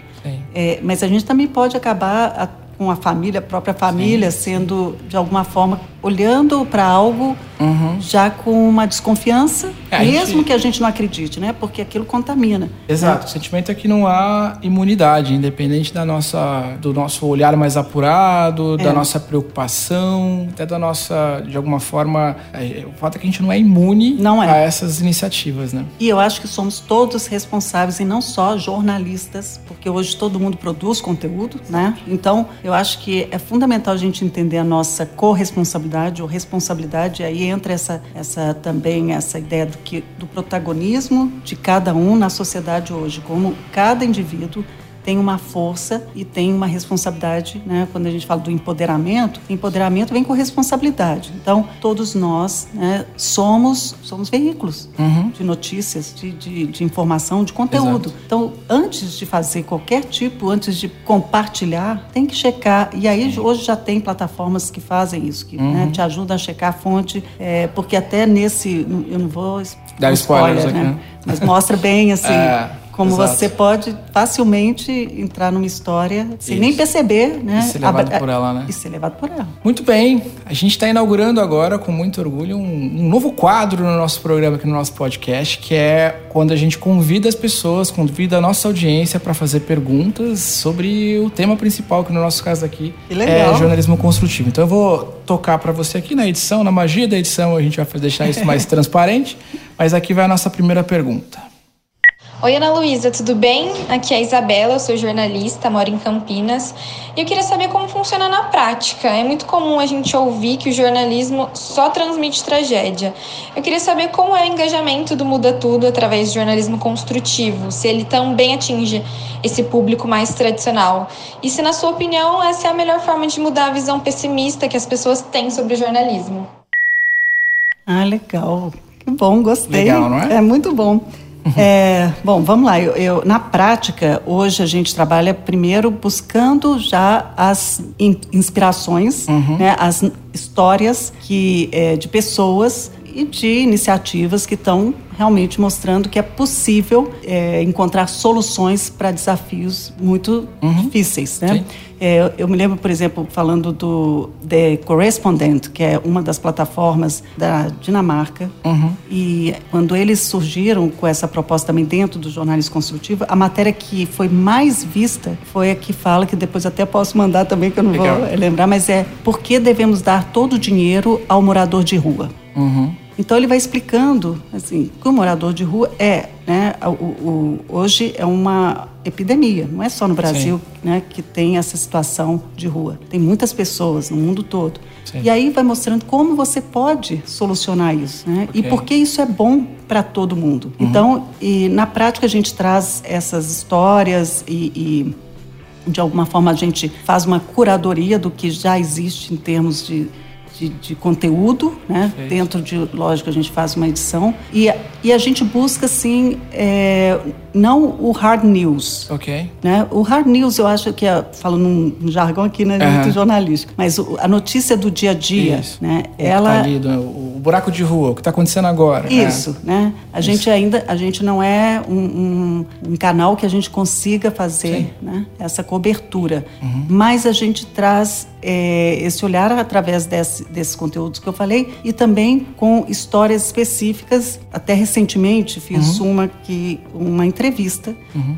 É, mas a gente também pode acabar a, com a família, a própria família, sim, sendo de alguma forma olhando para algo uhum. já com uma desconfiança, é, mesmo gente... que a gente não acredite, né? Porque aquilo contamina. Exato. Né? O sentimento é que não há imunidade, independente da nossa, do nosso olhar mais apurado, é. da nossa preocupação, até da nossa, de alguma forma, é, o fato é que a gente não é imune não é. a essas iniciativas, né? E eu acho que somos todos responsáveis e não só jornalistas, porque hoje todo mundo produz conteúdo, né? Então, eu acho que é fundamental a gente entender a nossa corresponsabilidade ou responsabilidade. Aí entra essa, essa também essa ideia do que do protagonismo de cada um na sociedade hoje, como cada indivíduo tem uma força e tem uma responsabilidade, né? Quando a gente fala do empoderamento, empoderamento vem com responsabilidade. Então, todos nós né, somos somos veículos uhum. de notícias, de, de, de, informação, de conteúdo. Exato. Então, antes de fazer qualquer tipo, antes de compartilhar, tem que checar. E aí, hoje já tem plataformas que fazem isso, que né, uhum. né, te ajudam a checar a fonte, é, porque até nesse, eu não vou dar spoilers spoiler, né? aqui, né? Mas mostra bem assim. É como Exato. você pode facilmente entrar numa história sem Isso. nem perceber, né? E ser levado a, por ela, né? E ser levado por ela. Muito bem. A gente está inaugurando agora, com muito orgulho, um, um, novo quadro no nosso programa, aqui no nosso podcast, que é quando a gente convida as pessoas, convida a nossa audiência para fazer perguntas sobre o tema principal, que no nosso caso aqui é jornalismo construtivo. Então eu vou tocar para você aqui na edição, na magia da edição, a gente vai deixar isso mais transparente. Mas aqui vai a nossa primeira pergunta. Oi, Ana Luísa, tudo bem? Aqui é a Isabela, eu sou jornalista, moro em Campinas. E eu queria saber como funciona na prática. É muito comum a gente ouvir que o jornalismo só transmite tragédia. Eu queria saber como é o engajamento do Muda Tudo através do jornalismo construtivo, se ele também atinge esse público mais tradicional. E se, na sua opinião, essa é a melhor forma de mudar a visão pessimista que as pessoas têm sobre o jornalismo. Ah, legal. Que bom, gostei. Legal, não é? É muito bom. É, bom, vamos lá. Eu, eu, na prática, hoje a gente trabalha primeiro buscando já as in, inspirações, Uhum. né, as histórias que, é, de pessoas e de iniciativas que estão realmente mostrando que é possível é, encontrar soluções para desafios muito difíceis, né? É, eu me lembro, por exemplo, falando do The Correspondent, que é uma das plataformas da Dinamarca. E quando eles surgiram com essa proposta também dentro do jornalismo construtivo, a matéria que foi mais vista foi a que fala, que depois até posso mandar também, que eu não Legal. vou lembrar, mas é por que devemos dar todo o dinheiro ao morador de rua? Uhum. Então ele vai explicando assim que o morador de rua é, né, o, o- hoje é uma epidemia, não é só no Brasil, né, que tem essa situação de rua. Tem muitas pessoas no mundo todo. Sim. E aí vai mostrando como você pode solucionar isso, né? E Ok. por que isso é bom para todo mundo. Então, e na prática a gente traz essas histórias e- e de alguma forma a gente faz uma curadoria do que já existe em termos de, de, de conteúdo, né? Dentro de, lógico, a gente faz uma edição e, a- e a gente busca, assim, é, não o hard news, Ok. né? O hard news, eu acho que, é, falando num jargão aqui, né, Aham. muito jornalístico, mas o- a notícia do dia a dia, Isso. né? O que Ela tá ali, o buraco de rua, o que está acontecendo agora. né? isso, né? A gente ainda, a gente não é um, um- um canal que a gente consiga fazer né, essa cobertura, mas a gente traz é, esse olhar através desse, desses conteúdos que eu falei e também com histórias específicas. Até recentemente fiz uma que uma entrevista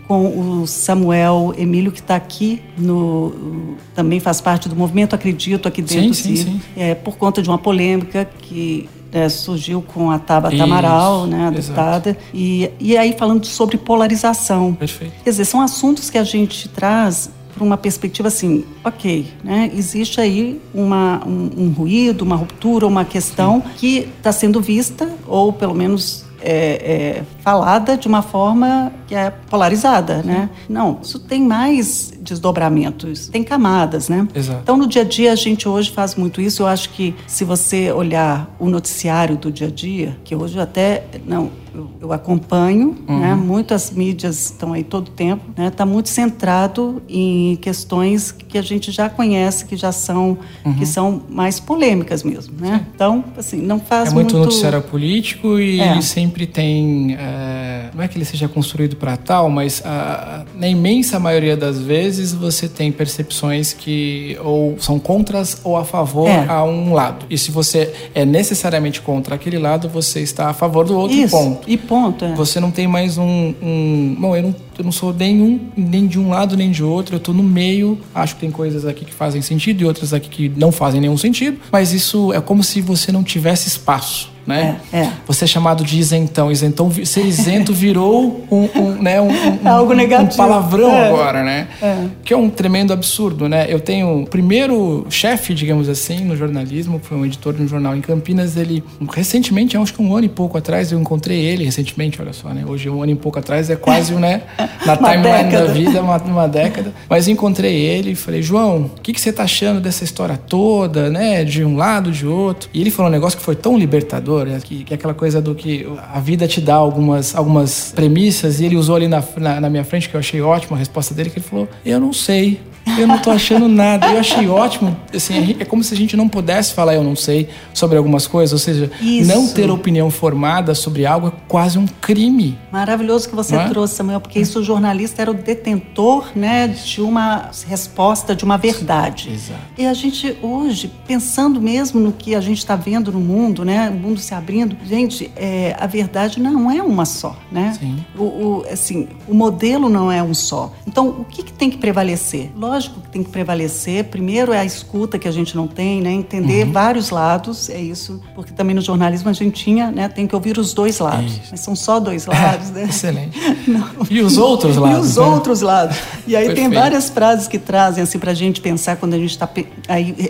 com o Samuel Emílio que está aqui no também faz parte do movimento Acredito aqui dentro Sim, sim, sim. é, por conta de uma polêmica que né, surgiu com a Tabata Amaral, né, a deputada, e, e aí falando sobre polarização. Perfeito. Quer dizer, são assuntos que a gente traz para uma perspectiva assim, ok, né, existe aí uma, um, um ruído, uma ruptura, uma questão que está sendo vista, ou pelo menos é, é, falada de uma forma que é polarizada, né? Não, isso tem mais desdobramentos, tem camadas, né? Exato. Então, no dia a dia, a gente hoje faz muito isso. Eu acho que se você olhar o noticiário do dia a dia, que hoje até não eu, eu acompanho, né? Muitas mídias estão aí todo o tempo, né? Está muito centrado em questões que a gente já conhece, que já são que são mais polêmicas mesmo, né? Então, assim, não faz É muito, muito noticiário político e É. sempre tem. é, não é que ele seja construído para tal, mas a- na imensa maioria das vezes você tem percepções que ou são contras ou a favor É. a um lado. E se você é necessariamente contra aquele lado, você está a favor do outro isso ponto. e ponto. é. Você não tem mais um. um bom, eu não, eu não sou nenhum, nem de um lado nem de outro, eu tô no meio. Acho que tem coisas aqui que fazem sentido e outras aqui que não fazem nenhum sentido, mas isso é como se você não tivesse espaço. Né? É, é. Você é chamado de isentão. Isentão ser isento virou um, um, né, um, um- Algo negativo. um palavrão É. agora, né? É. Que é um tremendo absurdo, né? Eu tenho o primeiro chefe, digamos assim, no jornalismo, foi um editor de um jornal em Campinas. Ele, recentemente, acho que um ano e pouco atrás, eu encontrei ele, recentemente, olha só, né? Hoje, um ano e pouco atrás, é quase, né? Na timeline da vida, uma, uma década. Mas encontrei ele e falei, João, o que, que você tá achando dessa história toda, né? De um lado, de outro. E ele falou um negócio que foi tão libertador, né? que, que é aquela coisa do que a vida te dá algumas, algumas premissas, e ele usou ali na, na, na minha frente, que eu achei ótimo a resposta dele, que ele falou, eu não sei. Eu não tô achando nada. Eu achei ótimo. Assim, é como se a gente não pudesse falar eu não sei sobre algumas coisas. Ou seja, Isso. não ter opinião formada sobre algo é quase um crime. Maravilhoso que você é? trouxe, Samuel, porque isso o jornalista era o detentor né, de uma resposta, de uma verdade. Exato. E a gente hoje, pensando mesmo no que a gente está vendo no mundo, né, o mundo se abrindo, gente, é, a verdade não é uma só, né? Sim. O, o, assim, o modelo não é um só. Então, o que, que tem que prevalecer? Lógico que tem que prevalecer. Primeiro é a escuta que a gente não tem, né? Entender Uhum. vários lados, é isso. Porque também no jornalismo a gente tinha, né? Tem que ouvir os dois lados. Isso. Mas são só dois lados, né? Excelente. E os outros lados? E os né? outros lados. E aí tem várias frases que trazem assim para a gente pensar quando a gente está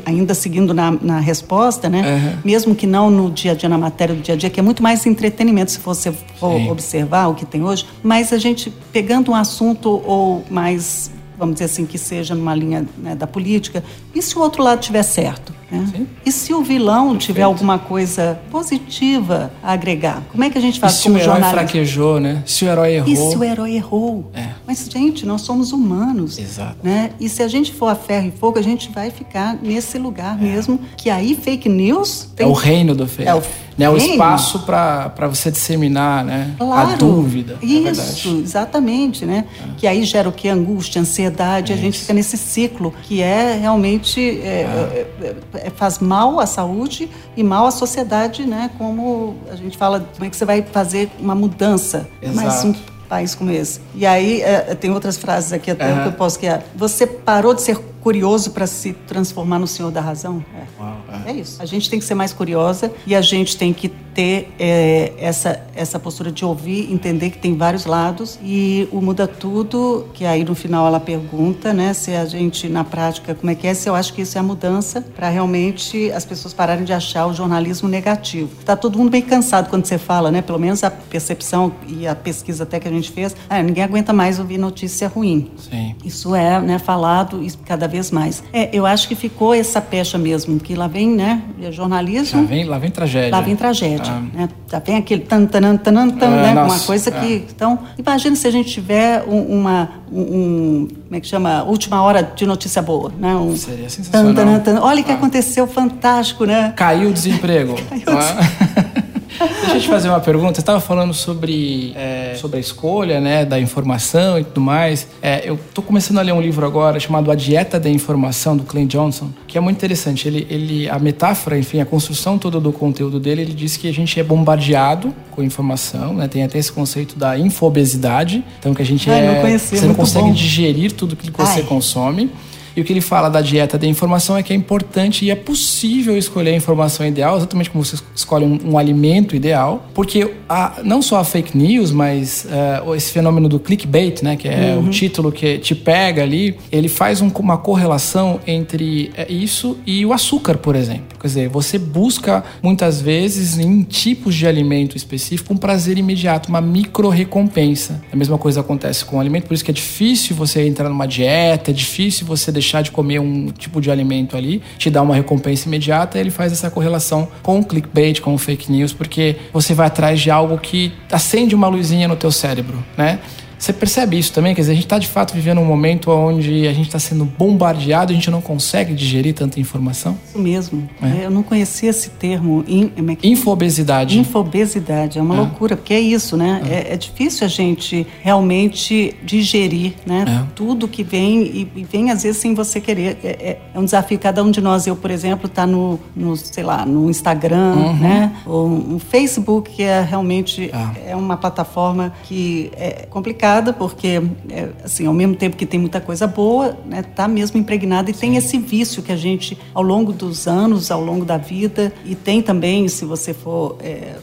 ainda seguindo na, na resposta, né? Uhum. Mesmo que não no dia a dia, na matéria do dia a dia, que é muito mais entretenimento se você for Sim. observar o que tem hoje. Mas a gente pegando um assunto ou mais vamos dizer assim, que seja numa linha né, da política. E se o outro lado estiver certo? Né? E se o vilão Perfeito. tiver alguma coisa positiva a agregar? Como é que a gente faz e se como o herói fraquejou, né? Se o herói errou. E se o herói errou? É. Mas, gente, nós somos humanos. Exato. Né? E se a gente for a ferro e fogo, a gente vai ficar nesse lugar é. mesmo, que aí fake news... Tem... É o reino do fake. É o né, o espaço para você disseminar né, claro, a dúvida. É isso, exatamente. Né? É. Que aí gera o que? Angústia, ansiedade, é a gente fica nesse ciclo que é realmente é, é. é, faz mal à saúde e mal à sociedade, né? Como a gente fala, como é que você vai fazer uma mudança? Exato. Mas um país como esse. E aí tem outras frases aqui até que eu posso que é, você parou de ser curioso para se transformar no senhor da razão? É. Uau, é. isso. A gente tem que ser mais curiosa e a gente tem que ter é, essa, essa postura de ouvir, entender que tem vários lados e o Muda Tudo, que aí no final ela pergunta, né, se a gente na prática, como é que é, se eu acho que isso é a mudança para realmente as pessoas pararem de achar o jornalismo negativo. Está todo mundo bem cansado quando você fala, né, pelo menos a percepção e a pesquisa até que a gente fez, ah, ninguém aguenta mais ouvir notícia ruim. Sim. Isso é, né, falado cada vez mais. É, eu acho que ficou essa pecha mesmo, que lá vem, né, jornalismo. Lá vem, lá vem tragédia. Lá vem tragédia. Ah. Né? Já vem aquele tan, tan, tan, tan, ah, né, nossa, uma coisa que. É. Então, imagina se a gente tiver um, uma. Um, como é que chama? Última hora de notícia boa, né? Um, Seria sensacional. Tan, tan, tan. Olha o que ah. aconteceu, fantástico, né? Caiu o desemprego. Caiu o desemprego. Deixa eu te fazer uma pergunta. Você estava falando sobre, é, sobre a escolha né, da informação e tudo mais. É, eu estou começando a ler um livro agora chamado A Dieta da Informação, do Clint Johnson, que é muito interessante. Ele, ele, a metáfora, enfim, a construção toda do conteúdo dele, ele diz que a gente é bombardeado com informação, né? Tem até esse conceito da infobesidade. Então, que a gente Ai, é... Não conhecia, você não consegue bom. digerir tudo que você Ai. consome. E o que ele fala da dieta da informação é que é importante e é possível escolher a informação ideal, exatamente como você escolhe um, um alimento ideal, porque a, não só a fake news, mas uh, esse fenômeno do clickbait, né, que é uhum. o título que te pega ali, ele faz um, uma correlação entre é, isso e o açúcar, por exemplo. Quer dizer, você busca muitas vezes em tipos de alimento específico um prazer imediato, uma micro recompensa. A mesma coisa acontece com o alimento, por isso que é difícil você entrar numa dieta, é difícil você deixar de comer um tipo de alimento ali, te dá uma recompensa imediata, ele faz essa correlação com o clickbait, com o fake news, porque você vai atrás de algo que acende uma luzinha no teu cérebro, né? Você percebe isso também? Quer dizer, a gente está de fato vivendo um momento onde a gente está sendo bombardeado, a gente não consegue digerir tanta informação? Isso mesmo. É. Eu não conhecia esse termo. In, é Infobesidade. Infobesidade. É uma é. loucura, porque é isso, né? É. é, é difícil a gente realmente digerir né? É. tudo que vem e, vem às vezes sem você querer. É, um desafio. Cada um de nós, eu, por exemplo, está no, no, sei lá, no Instagram, uhum. né? Ou no Facebook, que é realmente é uma plataforma que é complicada porque, é, assim, ao mesmo tempo que tem muita coisa boa, né, tá mesmo impregnada e Sim. tem esse vício que a gente, ao longo dos anos, ao longo da vida, e tem também, se você for é,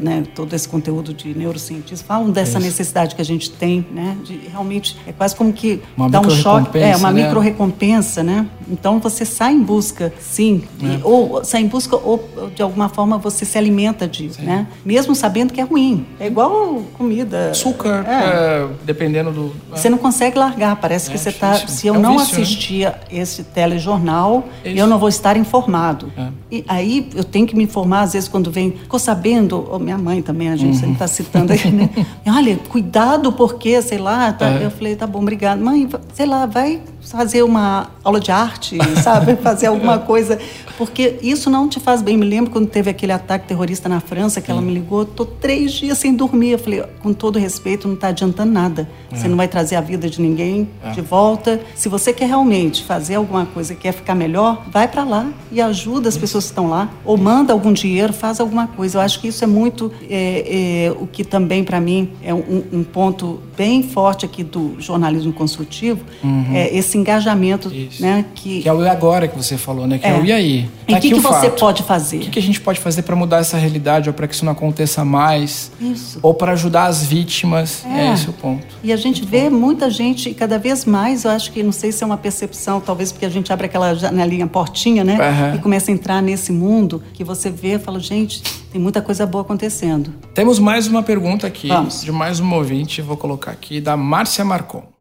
né, todo esse conteúdo de neurocientistas, falam dessa Isso. necessidade que a gente tem, né, de realmente, é quase como que uma dá um choque, é, uma né? micro-recompensa, né? Então você sai em busca, sim, é. e, ou sai em busca, ou de alguma forma você se alimenta disso, sim. né? Mesmo sabendo que é ruim. É igual comida. Açúcar, é. É, dependendo do. É. Você não consegue largar, parece que é você está. Se eu não vício, né? assistia né? esse telejornal, eu não vou estar informado. E aí eu tenho que me informar, às vezes, quando vem, ficou sabendo ou minha mãe também, a gente uhum. está citando aí, né? Olha, cuidado porque, sei lá, tá, é. eu falei, tá bom, obrigado. Mãe, sei lá, vai fazer uma aula de arte, sabe? Fazer alguma coisa, porque isso não te faz bem. Me lembro quando teve aquele ataque terrorista na França, que ela me ligou, tô três dias sem dormir. Eu falei, com todo respeito, não está adiantando nada. É. Você não vai trazer a vida de ninguém é. de volta. Se você quer realmente fazer alguma coisa, quer ficar melhor, vai para lá e ajuda as pessoas que estão lá, ou manda algum dinheiro, faz alguma coisa. Eu acho que isso é muito é, é o que também para mim é um, um, ponto bem forte aqui do jornalismo construtivo, uhum. é esse engajamento, Isso. né? Que, que é o e agora que você falou, né? Que é, é o e aí. Tá e o que, que você pode fazer? O que, que, a gente pode fazer para mudar essa realidade ou para que isso não aconteça mais? Isso. Ou para ajudar as vítimas? É. é esse o ponto. E a gente vê muita gente, cada vez mais, eu acho que, não sei se é uma percepção, talvez porque a gente abre aquela janelinha, portinha, né? Uhum. E começa a entrar nesse mundo que você vê e fala, gente, tem muita coisa boa acontecendo. Temos mais uma pergunta aqui, Vamos. de mais um ouvinte, vou colocar aqui, da Márcia Marcon.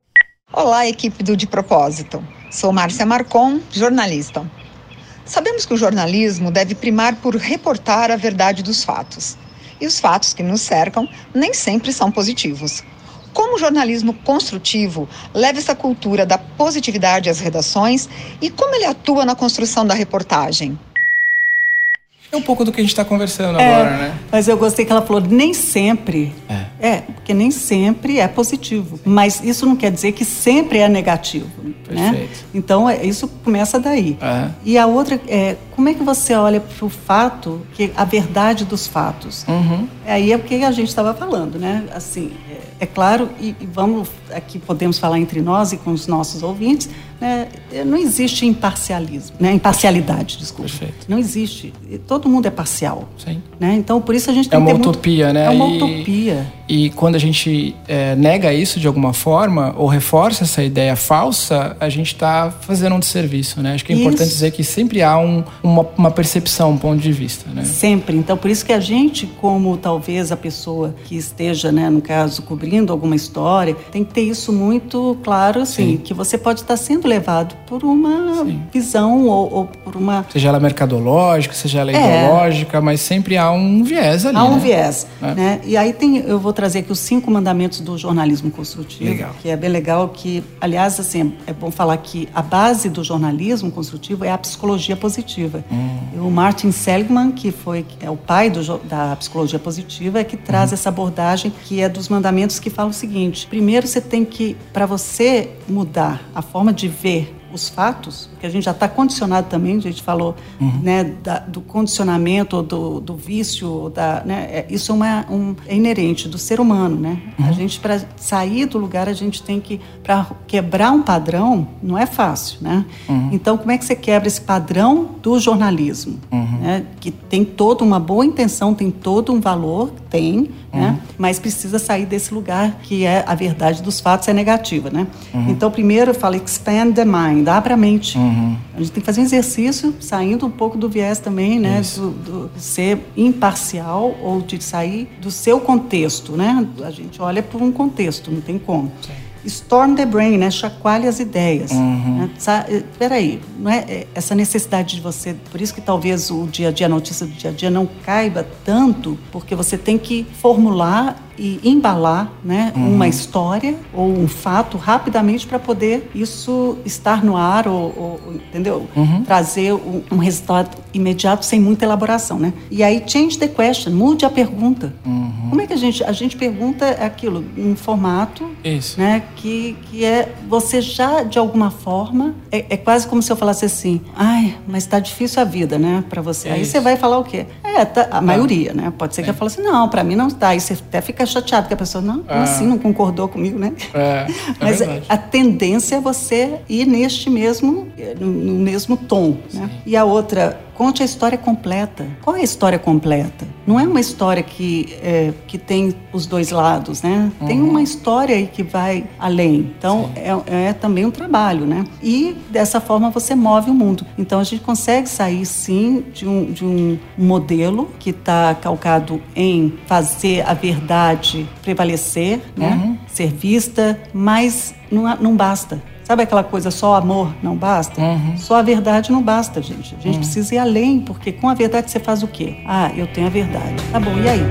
Olá, equipe do De Propósito. Sou Márcia Marcon, jornalista. Sabemos que o jornalismo deve primar por reportar a verdade dos fatos. E os fatos que nos cercam nem sempre são positivos. Como o jornalismo construtivo leva essa cultura da positividade às redações e como ele atua na construção da reportagem? É um pouco do que a gente está conversando É, agora, né? Mas eu gostei que ela falou, nem sempre. É. É, porque nem sempre é positivo. Mas isso não quer dizer que sempre é negativo. Né? Perfeito. Então, é, isso começa daí. Aham. E a outra é, como é que você olha para o fato, que a verdade dos fatos? Uhum. Aí é o que a gente estava falando, né? Assim, é, é claro, e, e vamos aqui podemos falar entre nós e com os nossos ouvintes, né? Não existe imparcialismo, né? Imparcialidade, desculpa. Perfeito. Não existe. Todo mundo é parcial. Sim. Né? Então, por isso a gente tem É uma que ter muito- utopia, né? É uma E- utopia. E quando a gente é, nega isso de alguma forma, ou reforça essa ideia falsa, a gente está fazendo um desserviço, né? Acho que é importante Isso. dizer que sempre há um- uma, uma percepção, um ponto de vista, né? Sempre. Então, por isso que a gente, como talvez a pessoa que esteja, né, no caso, cobrindo alguma história, tem que ter isso muito claro, assim, Sim. que você pode estar sendo levado por uma Sim. visão ou, ou por uma Seja ela mercadológica, seja ela É. ideológica, mas sempre há um viés ali. Há um né? viés, É. né? E aí tem, eu vou trazer aqui os cinco mandamentos do jornalismo construtivo, Legal. que é bem legal que, aliás, assim, é bom falar que a base do jornalismo construtivo é a psicologia positiva. Hum. E o Martin Seligman, que foi é o pai do da psicologia positiva, é que traz essa abordagem que é dos mandamentos que fala o seguinte: primeiro você tem que, para você mudar a forma de ver os fatos, porque a gente já está condicionado também, a gente falou né, da- do condicionamento, ou do, do vício, da, né, é- isso é, uma, um, é inerente do ser humano. Né? A gente, para sair do lugar, a gente tem que, para quebrar um padrão, não é fácil. Né? Então, como é que você quebra esse padrão do jornalismo? Né? Que tem toda uma boa intenção, tem todo um valor, tem, né? mas precisa sair desse lugar que é a verdade dos fatos é negativa. Né? Então, primeiro eu falo expand the mind, abre a mente. A gente tem que fazer um exercício saindo um pouco do viés também, né? Do, do ser imparcial ou de sair do seu contexto, né? A gente olha por um contexto, não tem como. Storm the brain, né? Chacoalhe as ideias. Né? Sa- eh, Peraí, não é é, essa necessidade de você. Por isso que talvez o dia a dia, a notícia do dia a dia não caiba tanto, porque você tem que formular e embalar né, uma história ou um fato rapidamente para poder isso estar no ar ou, ou- entendeu? Trazer um, um resultado imediato sem muita elaboração, né? E aí change the question, mude a pergunta. Como é que a gente a gente pergunta aquilo em formato Isso. né? Que, que é você já de alguma forma é, é quase como se eu falasse assim, ai, mas tá difícil a vida, né, para você. É Aí isso. você vai falar o quê? É, tá- a maioria, né? Pode ser que ela fale assim, não, para mim não tá. Aí você até fica chateado que a pessoa não, Ah. assim não concordou comigo, né? É, é Mas verdade. a tendência é você ir neste mesmo, no, no mesmo tom, né? E a outra, conte a história completa. Qual é a história completa? Não é uma história que, eh, que tem os dois lados, né? Tem Uhum. uma história aí que vai além. Então, é, é também um trabalho, né? E dessa forma você move o mundo. Então, a gente consegue sair, sim, de um, de um modelo que está calcado em fazer a verdade prevalecer, né? Uhum. Ser vista, mas não, não basta. Sabe aquela coisa, só amor não basta? Uhum. Só a verdade não basta, gente. A gente precisa ir além, porque com a verdade você faz o quê? Ah, eu tenho a verdade. Tá bom, e aí?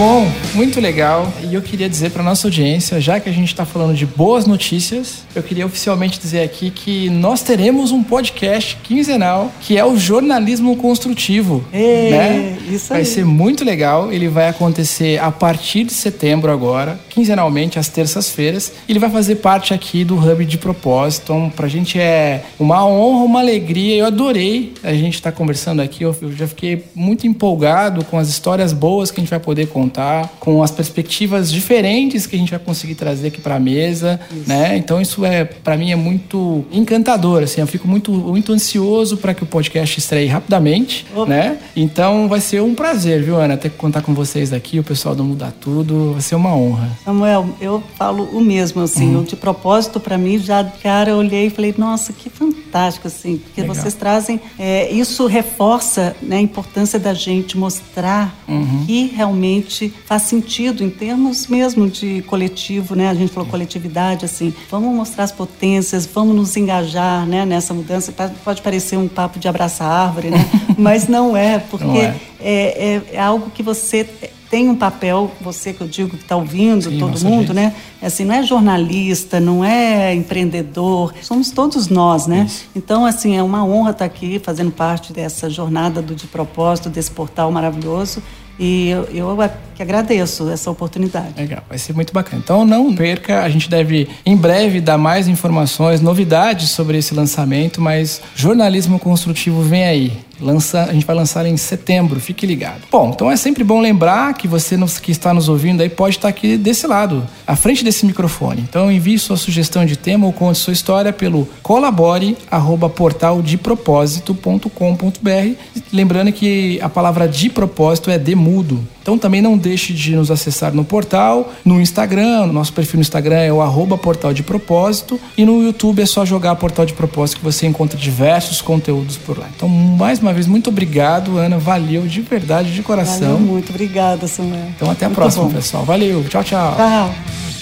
Bom, muito legal. E eu queria dizer para nossa audiência, já que a gente está falando de boas notícias, eu queria oficialmente dizer aqui que nós teremos um podcast quinzenal que é o jornalismo construtivo. É, né? isso vai aí. ser muito legal. Ele vai acontecer a partir de setembro agora, quinzenalmente às terças-feiras. Ele vai fazer parte aqui do Hub de Propósito. Então, pra gente é uma honra, uma alegria. Eu adorei a gente estar conversando aqui. Eu já fiquei muito empolgado com as histórias boas que a gente vai poder contar contar com as perspectivas diferentes que a gente vai conseguir trazer aqui para a mesa, isso. né? Então isso é para mim é muito encantador, assim, eu fico muito muito ansioso para que o podcast estreie rapidamente, Opa. né? Então vai ser um prazer, viu, Ana, ter que contar com vocês aqui, o pessoal do Mudar Tudo, vai ser uma honra. Samuel, eu falo o mesmo, assim, uhum. de propósito para mim, já cara eu olhei e falei, nossa, que fantástico, assim, porque Legal. vocês trazem, é, isso reforça né, a importância da gente mostrar uhum. que realmente faz sentido em termos mesmo de coletivo, né? A gente falou coletividade, assim, vamos mostrar as potências, vamos nos engajar, né, nessa mudança. Pode parecer um papo de abraçar árvore, né? Mas não é, porque não é. É, é, é algo que você tem um papel, você que eu digo que está ouvindo, Sim, todo mundo, gente. né? É assim, não é jornalista, não é empreendedor, somos todos nós, né? Isso. Então, assim, é uma honra estar aqui fazendo parte dessa jornada do de propósito, desse portal maravilhoso. E eu, que agradeço essa oportunidade. Legal, vai ser muito bacana. Então não perca, a gente deve em breve dar mais informações, novidades sobre esse lançamento, mas jornalismo construtivo vem aí. Lança, a gente vai lançar em setembro, fique ligado. Bom, então é sempre bom lembrar que você que está nos ouvindo aí pode estar aqui desse lado, à frente desse microfone. Então envie sua sugestão de tema ou conte sua história pelo colabore@portaldepropósito.com.br. Lembrando que a palavra de propósito é de mudo. Então também não deixe de nos acessar no portal, no Instagram, nosso perfil no Instagram é o arroba portal de propósito e no YouTube é só jogar portal de propósito que você encontra diversos conteúdos por lá. Então, mais uma vez, muito obrigado, Ana. Valeu de verdade, de coração. Valeu muito, obrigada, Samuel. Então até a muito próxima, bom. pessoal. Valeu, tchau, tchau. Tchau.